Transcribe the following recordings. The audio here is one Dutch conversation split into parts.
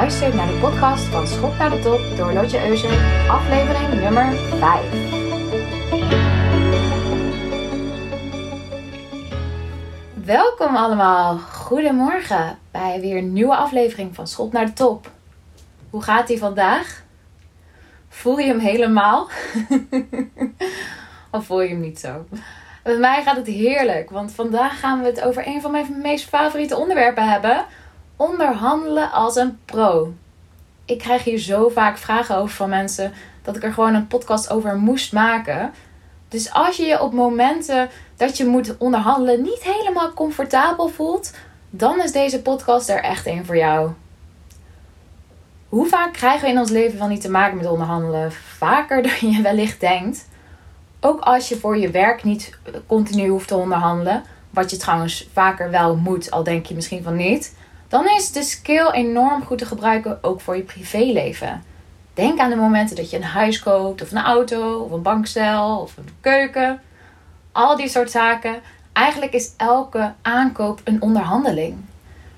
luistert naar de podcast van Schop naar de Top door Lotje Eusen, aflevering nummer 5. Welkom allemaal, goedemorgen bij weer een nieuwe aflevering van Schop naar de Top. Hoe gaat ie vandaag? Voel je hem helemaal? of voel je hem niet zo? Bij mij gaat het heerlijk, want vandaag gaan we het over een van mijn meest favoriete onderwerpen hebben onderhandelen als een pro. Ik krijg hier zo vaak vragen over van mensen dat ik er gewoon een podcast over moest maken. Dus als je je op momenten dat je moet onderhandelen niet helemaal comfortabel voelt, dan is deze podcast er echt een voor jou. Hoe vaak krijgen we in ons leven van niet te maken met onderhandelen? Vaker dan je wellicht denkt. Ook als je voor je werk niet continu hoeft te onderhandelen, wat je trouwens vaker wel moet, al denk je misschien van niet dan is de skill enorm goed te gebruiken ook voor je privéleven. Denk aan de momenten dat je een huis koopt, of een auto, of een bankstel, of een keuken. Al die soort zaken. Eigenlijk is elke aankoop een onderhandeling.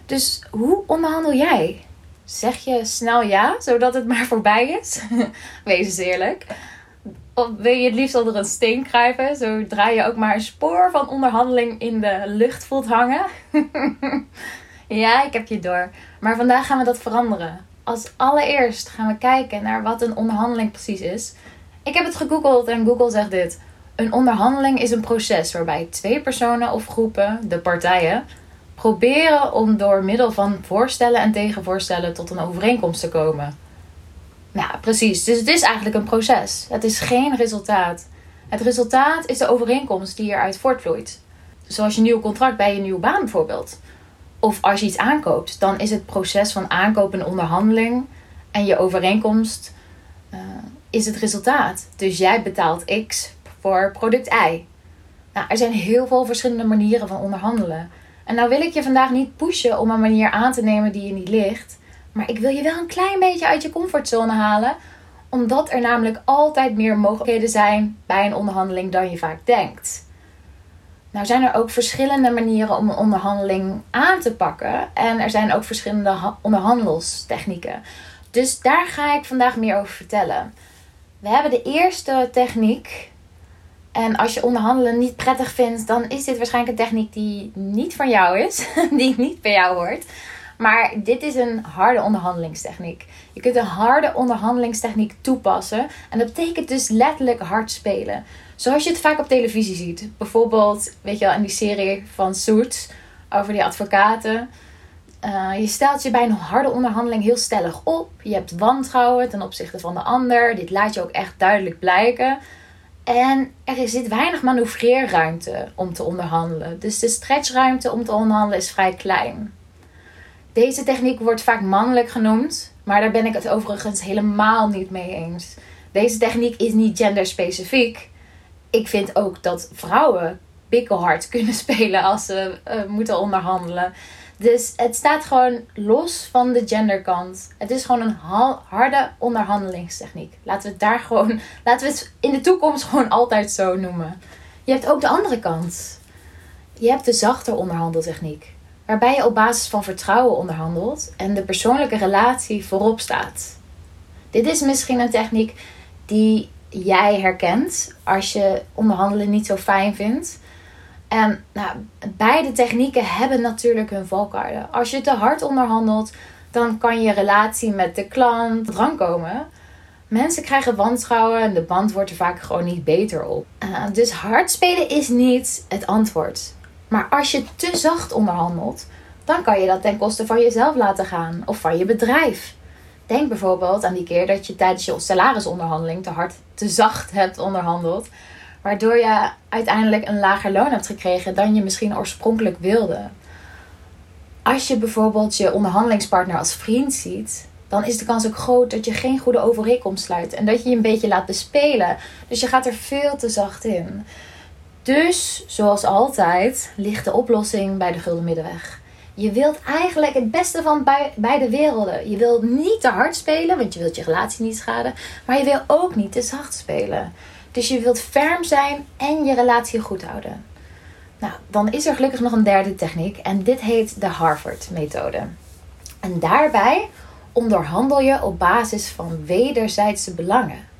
Dus hoe onderhandel jij? Zeg je snel ja, zodat het maar voorbij is? Wees eens eerlijk. Of wil je het liefst onder een steen kruipen, zodra je ook maar een spoor van onderhandeling in de lucht voelt hangen? Ja, ik heb je door. Maar vandaag gaan we dat veranderen. Als allereerst gaan we kijken naar wat een onderhandeling precies is. Ik heb het gegoogeld en Google zegt dit. Een onderhandeling is een proces waarbij twee personen of groepen, de partijen, proberen om door middel van voorstellen en tegenvoorstellen tot een overeenkomst te komen. Nou, precies. Dus het is eigenlijk een proces. Het is geen resultaat. Het resultaat is de overeenkomst die eruit voortvloeit. Zoals je nieuw contract bij je nieuwe baan bijvoorbeeld. Of als je iets aankoopt, dan is het proces van aankoop een onderhandeling. En je overeenkomst uh, is het resultaat. Dus jij betaalt X voor product Y. Nou, er zijn heel veel verschillende manieren van onderhandelen. En nou wil ik je vandaag niet pushen om een manier aan te nemen die je niet ligt. Maar ik wil je wel een klein beetje uit je comfortzone halen. Omdat er namelijk altijd meer mogelijkheden zijn bij een onderhandeling dan je vaak denkt. Nou zijn er ook verschillende manieren om een onderhandeling aan te pakken. En er zijn ook verschillende onderhandelstechnieken. Dus daar ga ik vandaag meer over vertellen. We hebben de eerste techniek. En als je onderhandelen niet prettig vindt, dan is dit waarschijnlijk een techniek die niet van jou is. Die niet bij jou hoort. Maar dit is een harde onderhandelingstechniek. Je kunt een harde onderhandelingstechniek toepassen. En dat betekent dus letterlijk hard spelen. Zoals je het vaak op televisie ziet. Bijvoorbeeld, weet je wel, in die serie van Suits over die advocaten. Uh, je stelt je bij een harde onderhandeling heel stellig op. Je hebt wantrouwen ten opzichte van de ander. Dit laat je ook echt duidelijk blijken. En er zit weinig manoeuvreerruimte om te onderhandelen. Dus de stretchruimte om te onderhandelen is vrij klein. Deze techniek wordt vaak mannelijk genoemd, maar daar ben ik het overigens helemaal niet mee eens. Deze techniek is niet genderspecifiek ik vind ook dat vrouwen bikkelhard kunnen spelen als ze uh, moeten onderhandelen. Dus het staat gewoon los van de genderkant. Het is gewoon een harde onderhandelingstechniek. Laten we het daar gewoon, laten we het in de toekomst gewoon altijd zo noemen. Je hebt ook de andere kant. Je hebt de zachte onderhandeltechniek. Waarbij je op basis van vertrouwen onderhandelt en de persoonlijke relatie voorop staat. Dit is misschien een techniek die jij herkent als je onderhandelen niet zo fijn vindt. En nou, beide technieken hebben natuurlijk hun valkuilen. Als je te hard onderhandelt, dan kan je relatie met de klant drang komen. Mensen krijgen wantrouwen en de band wordt er vaak gewoon niet beter op. Uh, dus hard spelen is niet het antwoord. Maar als je te zacht onderhandelt, dan kan je dat ten koste van jezelf laten gaan of van je bedrijf. Denk bijvoorbeeld aan die keer dat je tijdens je salarisonderhandeling te hard, te zacht hebt onderhandeld. Waardoor je uiteindelijk een lager loon hebt gekregen dan je misschien oorspronkelijk wilde. Als je bijvoorbeeld je onderhandelingspartner als vriend ziet, dan is de kans ook groot dat je geen goede overeenkomst sluit. En dat je je een beetje laat bespelen. Dus je gaat er veel te zacht in. Dus, zoals altijd, ligt de oplossing bij de gulden middenweg. Je wilt eigenlijk het beste van beide werelden. Je wilt niet te hard spelen, want je wilt je relatie niet schaden. Maar je wil ook niet te zacht spelen. Dus je wilt ferm zijn en je relatie goed houden. Nou, dan is er gelukkig nog een derde techniek. En dit heet de Harvard-methode. En daarbij onderhandel je op basis van wederzijdse belangen.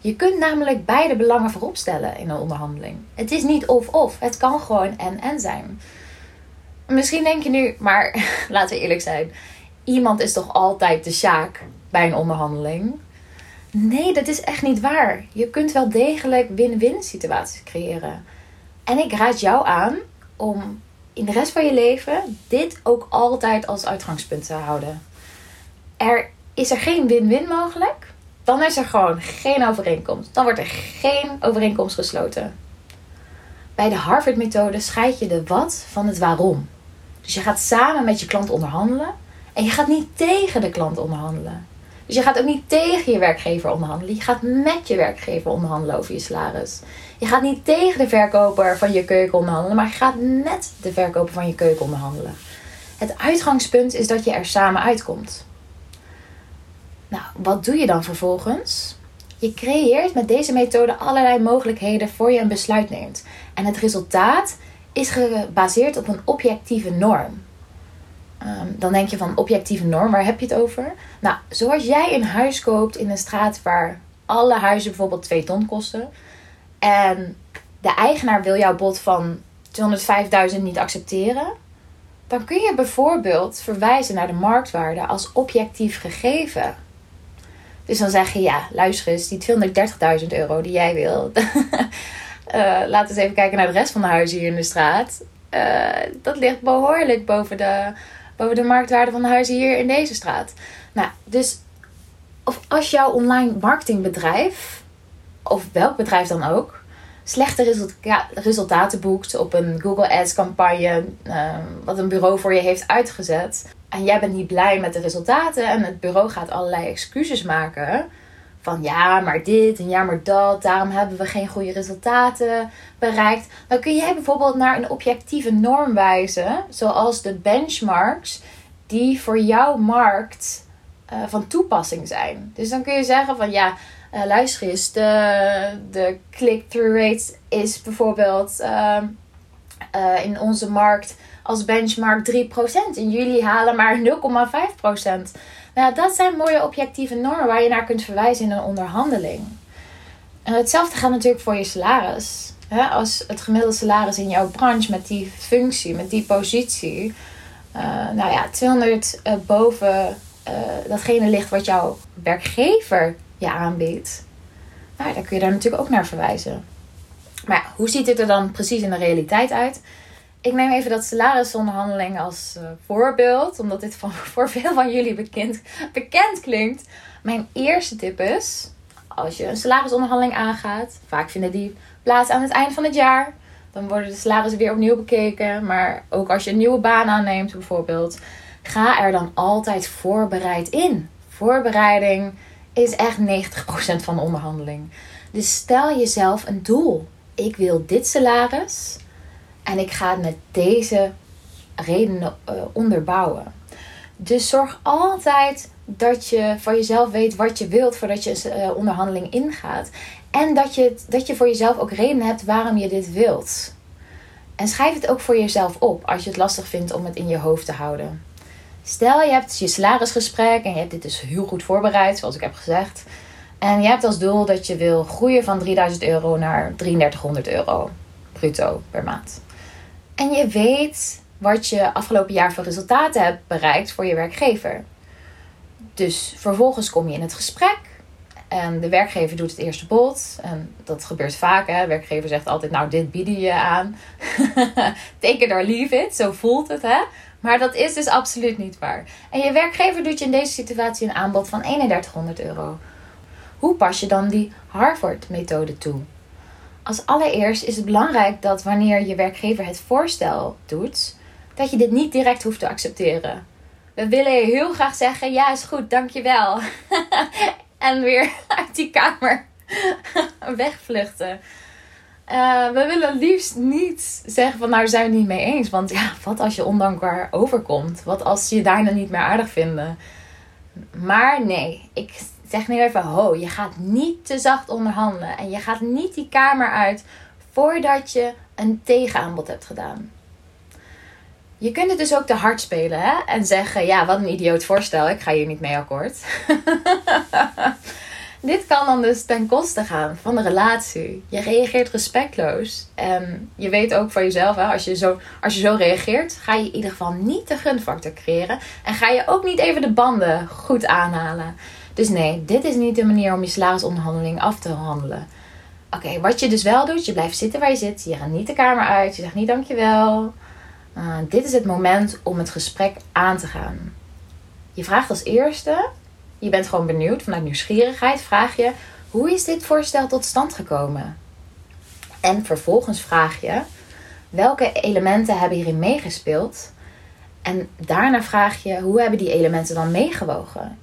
Je kunt namelijk beide belangen voorop stellen in een onderhandeling. Het is niet of-of, het kan gewoon en-en zijn. Misschien denk je nu, maar laten we eerlijk zijn, iemand is toch altijd de sjaak bij een onderhandeling? Nee, dat is echt niet waar. Je kunt wel degelijk win-win situaties creëren. En ik raad jou aan om in de rest van je leven dit ook altijd als uitgangspunt te houden. Er is er geen win-win mogelijk, dan is er gewoon geen overeenkomst. Dan wordt er geen overeenkomst gesloten. Bij de Harvard-methode scheid je de wat van het waarom. Dus je gaat samen met je klant onderhandelen en je gaat niet tegen de klant onderhandelen. Dus je gaat ook niet tegen je werkgever onderhandelen. Je gaat met je werkgever onderhandelen over je salaris. Je gaat niet tegen de verkoper van je keuken onderhandelen, maar je gaat met de verkoper van je keuken onderhandelen. Het uitgangspunt is dat je er samen uitkomt. Nou, wat doe je dan vervolgens? Je creëert met deze methode allerlei mogelijkheden voor je een besluit neemt. En het resultaat is gebaseerd op een objectieve norm. Ehm, dan denk je van objectieve norm, waar heb je het over? Nou, zoals jij een huis koopt in een straat waar alle huizen bijvoorbeeld 2 ton kosten. En de eigenaar wil jouw bod van 205.000 niet accepteren. Dan kun je bijvoorbeeld verwijzen naar de marktwaarde als objectief gegeven. Dus dan zeg je, ja, luister eens, die 230.000 euro die jij wil. uh, laten we eens even kijken naar de rest van de huizen hier in de straat. Uh, dat ligt behoorlijk boven de, boven de marktwaarde van de huizen hier in deze straat. Nou, dus of als jouw online marketingbedrijf, of welk bedrijf dan ook, slechte resultaten boekt op een Google Ads campagne, uh, wat een bureau voor je heeft uitgezet, en jij bent niet blij met de resultaten en het bureau gaat allerlei excuses maken. Van ja, maar dit en ja, maar dat. Daarom hebben we geen goede resultaten bereikt. Dan kun jij bijvoorbeeld naar een objectieve norm wijzen. Zoals de benchmarks die voor jouw markt uh, van toepassing zijn. Dus dan kun je zeggen van ja, uh, luister eens. De, de click-through rate is bijvoorbeeld uh, in onze markt als benchmark 3%. En jullie halen maar 0,5%. Nou, dat zijn mooie objectieve normen waar je naar kunt verwijzen in een onderhandeling. En hetzelfde geldt natuurlijk voor je salaris. Als het gemiddelde salaris in jouw branche met die functie, met die positie, uh, nou ja, 200 uh, boven datgene ligt wat jouw werkgever je aanbiedt. Nou, dan kun je daar natuurlijk ook naar verwijzen. Maar hoe ziet dit er dan precies in de realiteit uit? ik neem even dat salarisonderhandeling als uh, voorbeeld, omdat dit voor veel van jullie bekend, bekend klinkt. Mijn eerste tip is, als je een salarisonderhandeling aangaat, vaak vinden die plaats aan het eind van het jaar. Dan worden de salarissen weer opnieuw bekeken. Maar ook als je een nieuwe baan aanneemt bijvoorbeeld, ga er dan altijd voorbereid in. Voorbereiding is echt 90% van de onderhandeling. Dus stel jezelf een doel. Ik wil dit salaris en ik ga het met deze redenen uh, onderbouwen. Dus zorg altijd dat je van jezelf weet wat je wilt voordat je een uh, onderhandeling ingaat. En dat je, dat je voor jezelf ook redenen hebt waarom je dit wilt. En schrijf het ook voor jezelf op als je het lastig vindt om het in je hoofd te houden. Stel je hebt je salarisgesprek en je hebt dit dus heel goed voorbereid, zoals ik heb gezegd. En je hebt als doel dat je wil groeien van 3000 euro naar 3300 euro bruto per maand. En je weet wat je afgelopen jaar voor resultaten hebt bereikt voor je werkgever. Dus vervolgens kom je in het gesprek. En de werkgever doet het eerste bod. En dat gebeurt vaak. Hè? De werkgever zegt altijd: Nou, dit bieden je aan. Take it or leave it. Zo voelt het. Hè? Maar dat is dus absoluut niet waar. En je werkgever doet je in deze situatie een aanbod van 3100 euro. Hoe pas je dan die Harvard-methode toe? Als allereerst is het belangrijk dat wanneer je werkgever het voorstel doet, dat je dit niet direct hoeft te accepteren. We willen heel graag zeggen: ja, is goed, dankjewel. en weer uit die kamer wegvluchten. Uh, we willen liefst niet zeggen van nou daar zijn we het niet mee eens. Want ja, wat als je ondankbaar overkomt? Wat als ze je daarna niet meer aardig vinden? Maar nee, ik zeg nu even ho. Je gaat niet te zacht onderhandelen. En je gaat niet die kamer uit voordat je een tegenaanbod hebt gedaan. Je kunt het dus ook te hard spelen hè? en zeggen: Ja, wat een idioot voorstel, ik ga hier niet mee akkoord. Dit kan dan dus ten koste gaan van de relatie. Je reageert respectloos. En je weet ook van jezelf, hè, als, je zo, als je zo reageert, ga je in ieder geval niet de gunfactor creëren. En ga je ook niet even de banden goed aanhalen. Dus nee, dit is niet de manier om je salarisonderhandeling af te handelen. Oké, wat je dus wel doet, je blijft zitten waar je zit. Je gaat niet de kamer uit. Je zegt niet dankjewel. Uh, dit is het moment om het gesprek aan te gaan. Je vraagt als eerste, je bent gewoon benieuwd, vanuit nieuwsgierigheid vraag je: hoe is dit voorstel tot stand gekomen? En vervolgens vraag je: welke elementen hebben hierin meegespeeld? En daarna vraag je: hoe hebben die elementen dan meegewogen?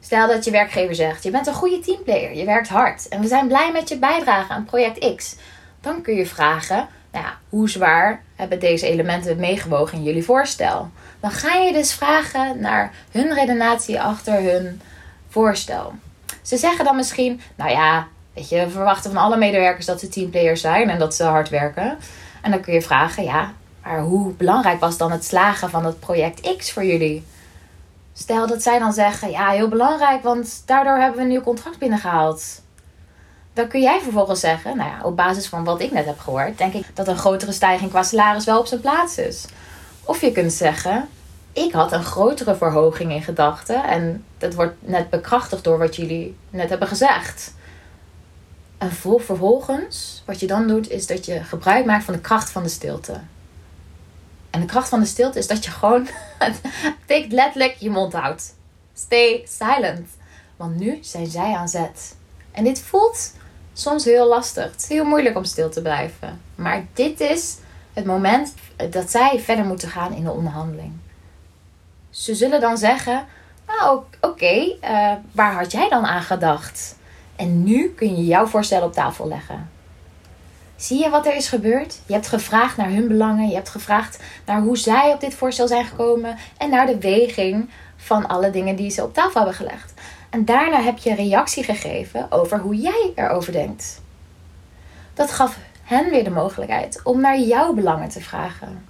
Stel dat je werkgever zegt: je bent een goede teamplayer, je werkt hard en we zijn blij met je bijdrage aan project X. Dan kun je vragen: nou hoe zwaar hebben deze elementen meegewogen in jullie voorstel? Dan ga je dus vragen naar hun redenatie achter hun voorstel. Ze zeggen dan misschien, nou ja, weet je, we verwachten van alle medewerkers dat ze teamplayers zijn en dat ze hard werken. En dan kun je vragen, ja, maar hoe belangrijk was dan het slagen van het project X voor jullie? Stel dat zij dan zeggen, ja, heel belangrijk, want daardoor hebben we een nieuw contract binnengehaald. Dan kun jij vervolgens zeggen, nou ja, op basis van wat ik net heb gehoord, denk ik dat een grotere stijging qua salaris wel op zijn plaats is. Of je kunt zeggen, ik had een grotere verhoging in gedachten en dat wordt net bekrachtigd door wat jullie net hebben gezegd. En vervolgens, wat je dan doet, is dat je gebruik maakt van de kracht van de stilte. En de kracht van de stilte is dat je gewoon, het letterlijk, je mond houdt. Stay silent. Want nu zijn zij aan zet. En dit voelt soms heel lastig. Het is heel moeilijk om stil te blijven. Maar dit is het moment dat zij verder moeten gaan in de onderhandeling. Ze zullen dan zeggen: Nou, oké, eh, waar had jij dan aan gedacht? En nu kun je jouw voorstel op tafel leggen. Zie je wat er is gebeurd? Je hebt gevraagd naar hun belangen. Je hebt gevraagd naar hoe zij op dit voorstel zijn gekomen. En naar de weging van alle dingen die ze op tafel hebben gelegd. En daarna heb je reactie gegeven over hoe jij erover denkt. Dat gaf hen weer de mogelijkheid om naar jouw belangen te vragen.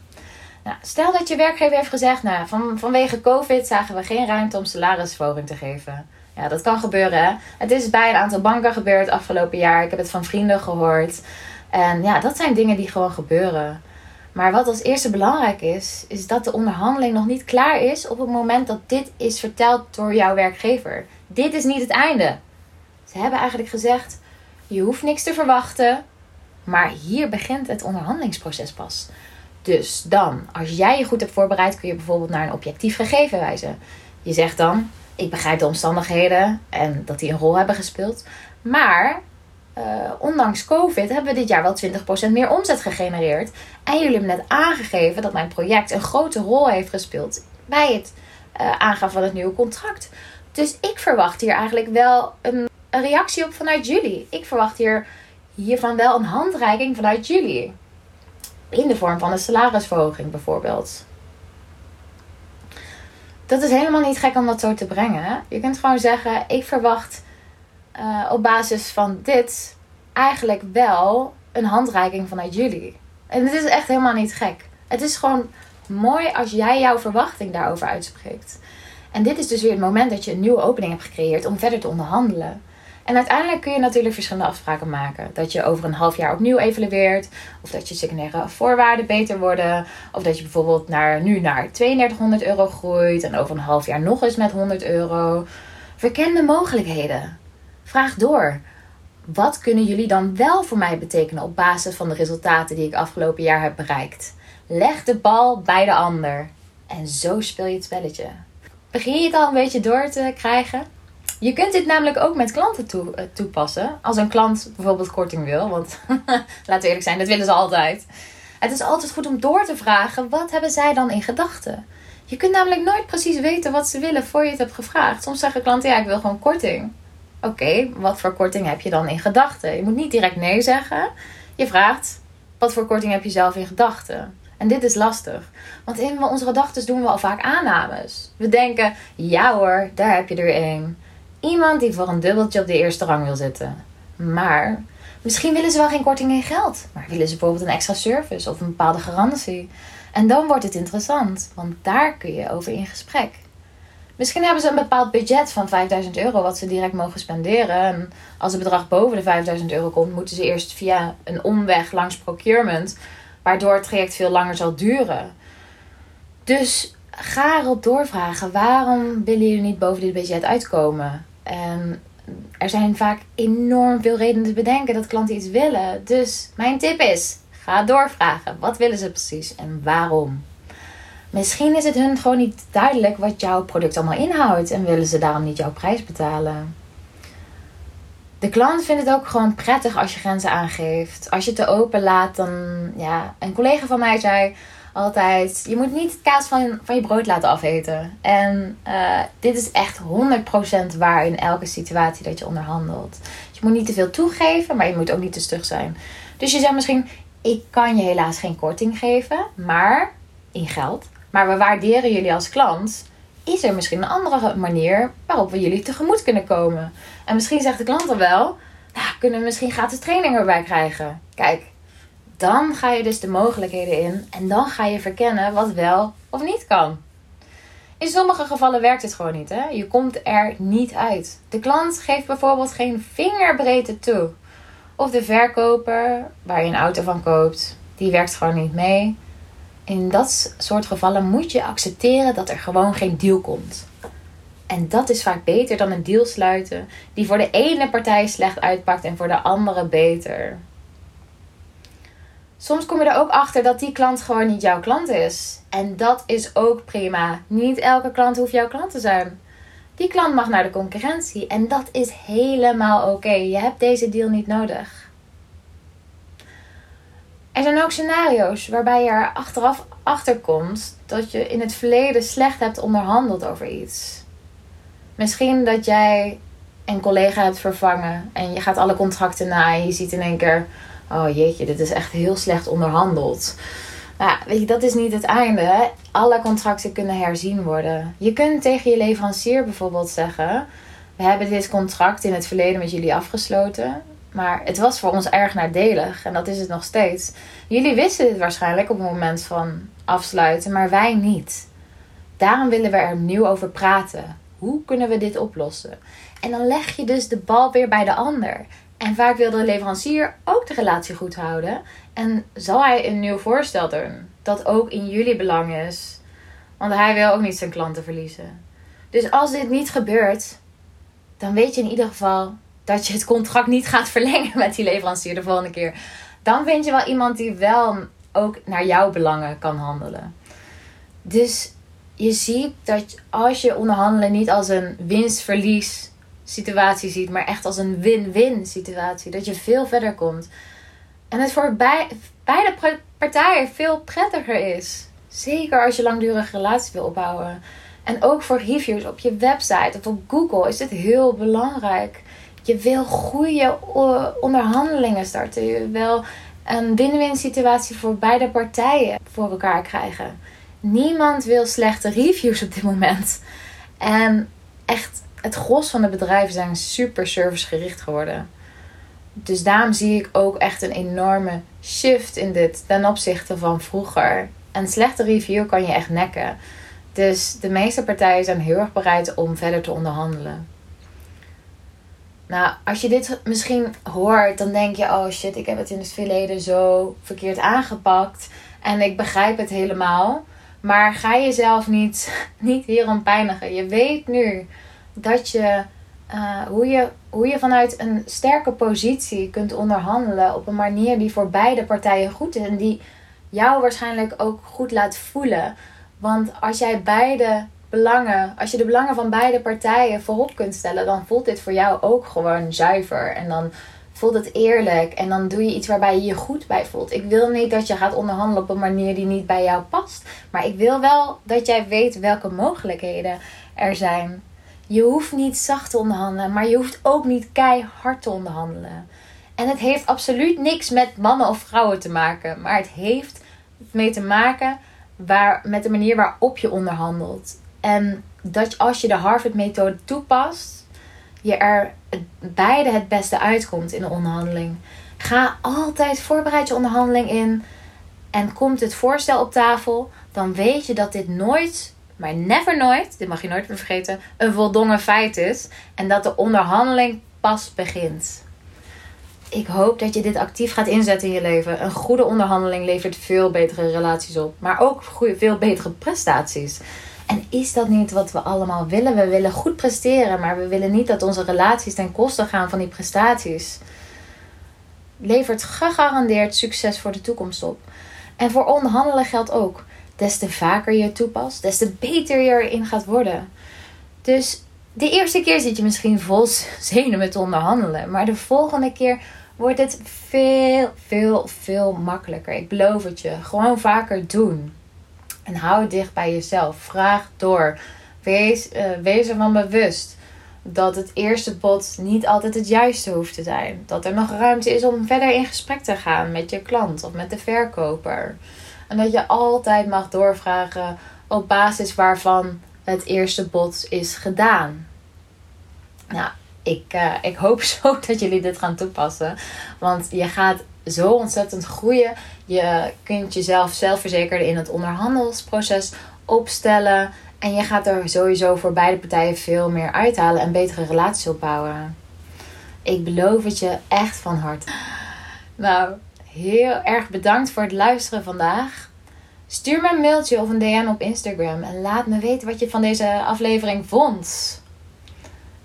Stel dat je werkgever heeft gezegd, nou, van, vanwege COVID zagen we geen ruimte om salarisverhoging te geven. Ja, dat kan gebeuren. Het is bij een aantal banken gebeurd afgelopen jaar. Ik heb het van vrienden gehoord. En ja, dat zijn dingen die gewoon gebeuren. Maar wat als eerste belangrijk is, is dat de onderhandeling nog niet klaar is op het moment dat dit is verteld door jouw werkgever. Dit is niet het einde. Ze hebben eigenlijk gezegd: je hoeft niks te verwachten, maar hier begint het onderhandelingsproces pas. Dus dan, als jij je goed hebt voorbereid, kun je bijvoorbeeld naar een objectief gegeven wijzen. Je zegt dan: Ik begrijp de omstandigheden en dat die een rol hebben gespeeld. Maar uh, ondanks COVID hebben we dit jaar wel 20% meer omzet gegenereerd. En jullie hebben net aangegeven dat mijn project een grote rol heeft gespeeld bij het uh, aangaan van het nieuwe contract. Dus ik verwacht hier eigenlijk wel een, een reactie op vanuit jullie. Ik verwacht hier hiervan wel een handreiking vanuit jullie. In de vorm van een salarisverhoging bijvoorbeeld. Dat is helemaal niet gek om dat zo te brengen. Je kunt gewoon zeggen: ik verwacht uh, op basis van dit eigenlijk wel een handreiking vanuit jullie. En het is echt helemaal niet gek. Het is gewoon mooi als jij jouw verwachting daarover uitspreekt. En dit is dus weer het moment dat je een nieuwe opening hebt gecreëerd om verder te onderhandelen. En uiteindelijk kun je natuurlijk verschillende afspraken maken. Dat je over een half jaar opnieuw evalueert. Of dat je secundaire voorwaarden beter worden. Of dat je bijvoorbeeld naar, nu naar 3200 euro groeit. En over een half jaar nog eens met 100 euro. Verken de mogelijkheden. Vraag door. Wat kunnen jullie dan wel voor mij betekenen op basis van de resultaten die ik afgelopen jaar heb bereikt? Leg de bal bij de ander. En zo speel je het spelletje. Begin je het al een beetje door te krijgen? Je kunt dit namelijk ook met klanten eh, toepassen. Als een klant bijvoorbeeld korting wil. Want laten we eerlijk zijn, dat willen ze altijd. Het is altijd goed om door te vragen: wat hebben zij dan in gedachten? Je kunt namelijk nooit precies weten wat ze willen voor je het hebt gevraagd. Soms zeggen klanten: ja, ik wil gewoon korting. Oké, wat voor korting heb je dan in gedachten? Je moet niet direct nee zeggen. Je vraagt: wat voor korting heb je zelf in gedachten? En dit is lastig. Want in onze gedachten doen we al vaak aannames. We denken: ja hoor, daar heb je er één. Iemand die voor een dubbeltje op de eerste rang wil zitten. Maar misschien willen ze wel geen korting in geld. Maar willen ze bijvoorbeeld een extra service of een bepaalde garantie. En dan wordt het interessant, want daar kun je over in gesprek. Misschien hebben ze een bepaald budget van 5000 euro wat ze direct mogen spenderen. En als het bedrag boven de 5000 euro komt, moeten ze eerst via een omweg langs procurement, waardoor het traject veel langer zal duren. Dus ga erop doorvragen. Waarom willen jullie niet boven dit budget uitkomen? En er zijn vaak enorm veel redenen te bedenken dat klanten iets willen. Dus mijn tip is: ga doorvragen. Wat willen ze precies en waarom? Misschien is het hun gewoon niet duidelijk wat jouw product allemaal inhoudt en willen ze daarom niet jouw prijs betalen. De klant vindt het ook gewoon prettig als je grenzen aangeeft. Als je het te open laat, dan ja. Een collega van mij zei altijd: je moet niet het kaas van, van je brood laten afeten. En uh, dit is echt 100% waar in elke situatie dat je onderhandelt. Je moet niet te veel toegeven, maar je moet ook niet te stug zijn. Dus je zegt misschien: ik kan je helaas geen korting geven, maar in geld. Maar we waarderen jullie als klant. Is er misschien een andere manier waarop we jullie tegemoet kunnen komen? En misschien zegt de klant dan wel: nou, kunnen we misschien gratis training erbij krijgen? Kijk, dan ga je dus de mogelijkheden in en dan ga je verkennen wat wel of niet kan. In sommige gevallen werkt het gewoon niet. Hè? Je komt er niet uit. De klant geeft bijvoorbeeld geen vingerbreedte toe. Of de verkoper, waar je een auto van koopt, die werkt gewoon niet mee. In dat soort gevallen moet je accepteren dat er gewoon geen deal komt. En dat is vaak beter dan een deal sluiten die voor de ene partij slecht uitpakt en voor de andere beter. Soms kom je er ook achter dat die klant gewoon niet jouw klant is. En dat is ook prima. Niet elke klant hoeft jouw klant te zijn. Die klant mag naar de concurrentie en dat is helemaal oké. Je hebt deze deal niet nodig. Er zijn ook scenario's waarbij je er achteraf achter komt dat je in het verleden slecht hebt onderhandeld over iets. Misschien dat jij een collega hebt vervangen en je gaat alle contracten na en je ziet in één keer oh jeetje, dit is echt heel slecht onderhandeld. Nou, weet je, dat is niet het einde. Alle contracten kunnen herzien worden. Je kunt tegen je leverancier bijvoorbeeld zeggen: We hebben dit contract in het verleden met jullie afgesloten. Maar het was voor ons erg nadelig en dat is het nog steeds. Jullie wisten dit waarschijnlijk op het moment van afsluiten, maar wij niet. Daarom willen we er opnieuw over praten. Hoe kunnen we dit oplossen? En dan leg je dus de bal weer bij de ander. En vaak wil de leverancier ook de relatie goed houden. En zal hij een nieuw voorstel doen. Dat ook in jullie belang is. Want hij wil ook niet zijn klanten verliezen. Dus als dit niet gebeurt, dan weet je in ieder geval dat je het contract niet gaat verlengen met die leverancier de volgende keer. Dan vind je wel iemand die wel ook naar jouw belangen kan handelen. Dus je ziet dat als je onderhandelen niet als een winst-verlies situatie ziet, maar echt als een win-win situatie. Dat je veel verder komt. En het voor beide partijen veel prettiger is. Zeker als je langdurige relaties wil opbouwen. En ook voor reviews op je website of op Google is dit heel belangrijk. Je wil goede onderhandelingen starten. Je wil een win-win situatie voor beide partijen voor elkaar krijgen. Niemand wil slechte reviews op dit moment. En echt het gros van de bedrijven zijn super servicegericht geworden. Dus daarom zie ik ook echt een enorme shift in dit ten opzichte van vroeger. Een slechte review kan je echt nekken. Dus de meeste partijen zijn heel erg bereid om verder te onderhandelen. Nou, als je dit misschien hoort, dan denk je: oh shit, ik heb het in het verleden zo verkeerd aangepakt. En ik begrijp het helemaal. Maar ga jezelf niet, niet hierom pijnigen. Je weet nu dat je, uh, hoe je, hoe je vanuit een sterke positie kunt onderhandelen op een manier die voor beide partijen goed is en die jou waarschijnlijk ook goed laat voelen. Want als jij beide belangen, als je de belangen van beide partijen voorop kunt stellen, dan voelt dit voor jou ook gewoon zuiver. En dan voelt het eerlijk. En dan doe je iets waarbij je je goed bij voelt. Ik wil niet dat je gaat onderhandelen op een manier die niet bij jou past. Maar ik wil wel dat jij weet welke mogelijkheden er zijn. Je hoeft niet zacht te onderhandelen, maar je hoeft ook niet keihard te onderhandelen. En het heeft absoluut niks met mannen of vrouwen te maken, maar het heeft mee te maken waar, met de manier waarop je onderhandelt. En dat als je de Harvard-methode toepast, je er beide het beste uitkomt in de onderhandeling. Ga altijd voorbereid je onderhandeling in en komt het voorstel op tafel, dan weet je dat dit nooit, maar never nooit, dit mag je nooit meer vergeten, een voldongen feit is en dat de onderhandeling pas begint. Ik hoop dat je dit actief gaat inzetten in je leven. Een goede onderhandeling levert veel betere relaties op, maar ook veel betere prestaties. En is dat niet wat we allemaal willen? We willen goed presteren, maar we willen niet dat onze relaties ten koste gaan van die prestaties. Levert gegarandeerd succes voor de toekomst op. En voor onderhandelen geldt ook. Des te vaker je het toepast, des te beter je erin gaat worden. Dus de eerste keer zit je misschien vol zenuwen met onderhandelen. Maar de volgende keer wordt het veel, veel, veel makkelijker. Ik beloof het je. Gewoon vaker doen. En hou dicht bij jezelf. Vraag door. Wees, uh, wees ervan bewust dat het eerste bod niet altijd het juiste hoeft te zijn. Dat er nog ruimte is om verder in gesprek te gaan met je klant of met de verkoper. En dat je altijd mag doorvragen op basis waarvan het eerste bod is gedaan. Nou, ik, uh, ik hoop zo dat jullie dit gaan toepassen. Want je gaat zo ontzettend groeien. Je kunt jezelf zelfverzekerd in het onderhandelsproces opstellen. En je gaat er sowieso voor beide partijen veel meer uithalen en betere relaties opbouwen. Ik beloof het je echt van harte. Nou, heel erg bedankt voor het luisteren vandaag. Stuur me een mailtje of een DM op Instagram en laat me weten wat je van deze aflevering vond.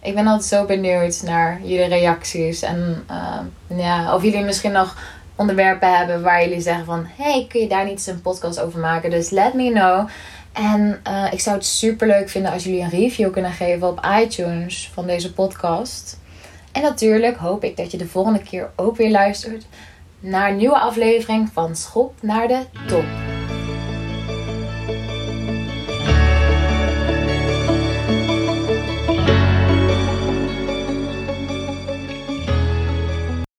Ik ben altijd zo benieuwd naar jullie reacties. En uh, ja, of jullie misschien nog onderwerpen hebben waar jullie zeggen van... Hey, kun je daar niet eens een podcast over maken? Dus let me know. En uh, ik zou het super leuk vinden als jullie een review kunnen geven op iTunes van deze podcast. En natuurlijk hoop ik dat je de volgende keer ook weer luistert naar een nieuwe aflevering van Schop naar de Top.